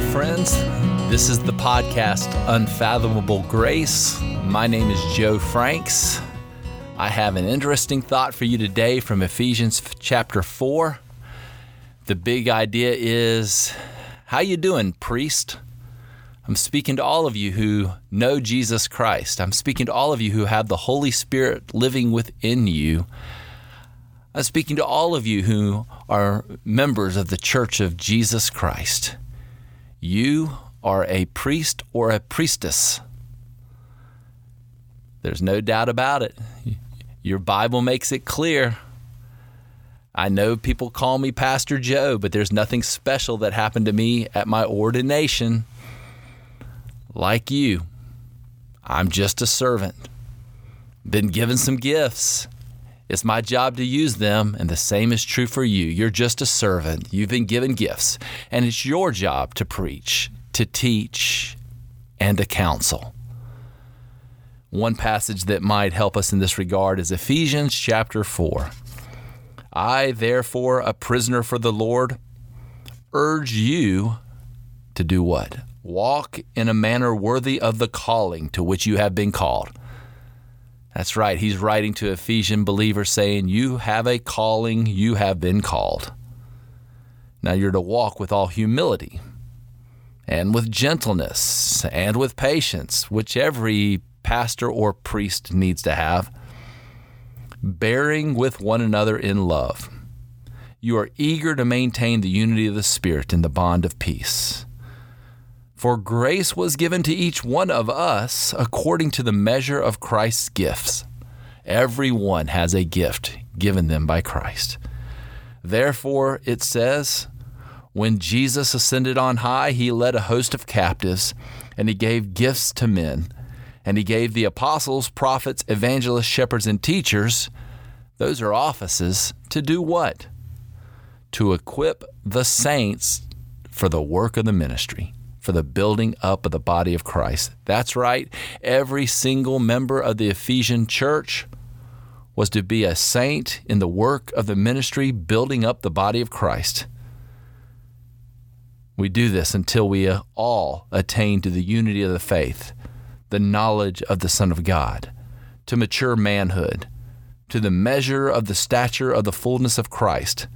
Friends. This is the podcast Unfathomable Grace. My name is Joe Franks. I have an interesting thought for you today from Ephesians chapter 4. The big idea is how you doing, priest? I'm speaking to all of you who know Jesus Christ. I'm speaking to all of you who have the Holy Spirit living within you. I'm speaking to all of you who are members of the Church of Jesus Christ. You are a priest or a priestess. There's no doubt about it. Your Bible makes it clear. I know people call me Pastor Joe, but there's nothing special that happened to me at my ordination. Like you, I'm just a servant. Been given some gifts. It's my job to use them, and the same is true for you. You're just a servant. You've been given gifts, and it's your job to preach, to teach, and to counsel. One passage that might help us in this regard is Ephesians chapter 4. I, therefore, a prisoner for the Lord, urge you to do what? Walk in a manner worthy of the calling to which you have been called that's right. He's writing to Ephesian believers saying, You have a calling, you have been called. Now you're to walk with all humility and with gentleness and with patience, which every pastor or priest needs to have, bearing with one another in love. You are eager to maintain the unity of the Spirit in the bond of peace. For grace was given to each one of us according to the measure of Christ's gifts. Every one has a gift given them by Christ. Therefore, it says, when Jesus ascended on high, he led a host of captives, and he gave gifts to men. And he gave the apostles, prophets, evangelists, shepherds, and teachers, those are offices, to do what? To equip the saints for the work of the ministry for the building up of the body of Christ. That's right. Every single member of the Ephesian church was to be a saint in the work of the ministry, building up the body of Christ. We do this until we uh, all attain to the unity of the faith, the knowledge of the Son of God, to mature manhood, to the measure of the stature of the fullness of Christ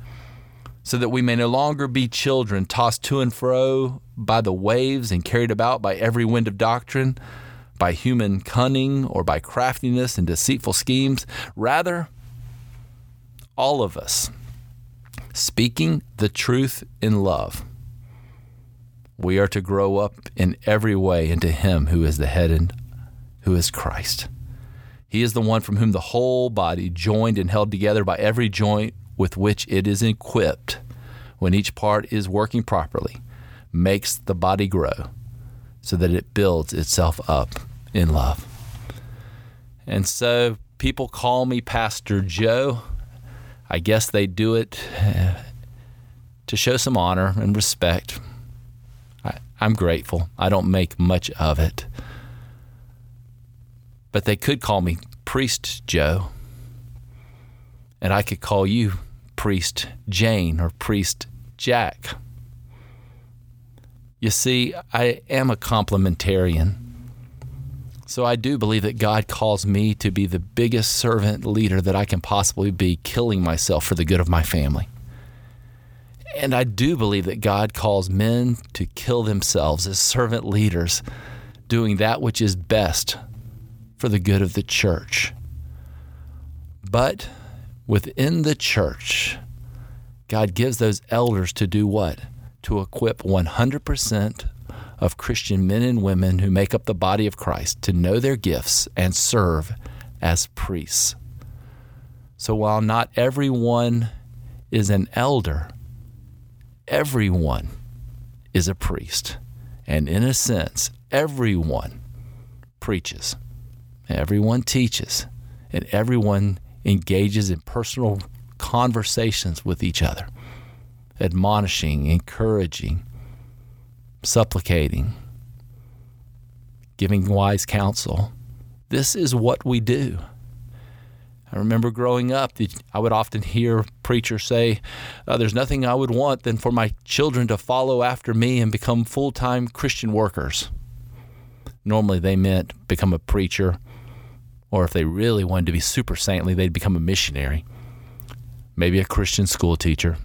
so that we may no longer be children tossed to and fro by the waves and carried about by every wind of doctrine, by human cunning or by craftiness and deceitful schemes. Rather, all of us, speaking the truth in love, we are to grow up in every way into Him who is the head and who is Christ. He is the one from whom the whole body, joined and held together by every joint with which it is equipped, when each part is working properly, makes the body grow so that it builds itself up in love. And so people call me Pastor Joe. I guess they do it uh, to show some honor and respect. I, am grateful. I don't make much of it. But they could call me Priest Joe. And I could call you Priest Jane or Priest Jack. You see, I am a complementarian. So I do believe that God calls me to be the biggest servant leader that I can possibly be, killing myself for the good of my family. And I do believe that God calls men to kill themselves as servant leaders, doing that which is best for the good of the church. But within the church, God gives those elders to do what? To equip 100% of Christian men and women who make up the body of Christ to know their gifts and serve as priests. So while not everyone is an elder, everyone is a priest. And in a sense, everyone preaches, everyone teaches, and everyone engages in personal conversations with each other, admonishing, encouraging, supplicating, giving wise counsel. This is what we do. I remember growing up, I would often hear preachers say, uh, There's nothing I would want than for my children to follow after me and become full time Christian workers. Normally, they meant become a preacher, or if they really wanted to be super saintly, they'd become a missionary, maybe a Christian school teacher.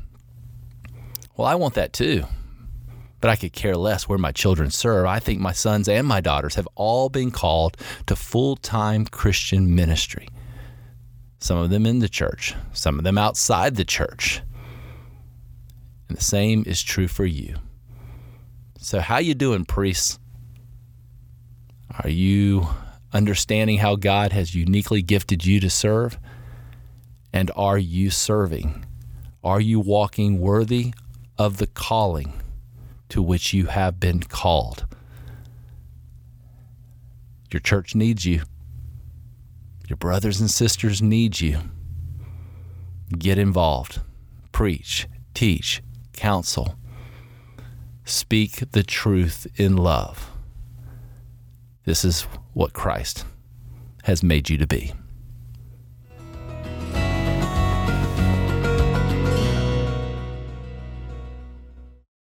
Well, I want that too but I could care less where my children serve. I think my sons and my daughters have all been called to full time Christian ministry some of them in the church, some of them outside the church. And the same is true for you. So how you doing, priests? Are you understanding how God has uniquely gifted you to serve? And are you serving? Are you walking worthy of the calling to which you have been called? Your church needs you. Your brothers and sisters need you. Get involved. Preach, teach, counsel. Speak the truth in love. This is what Christ has made you to be.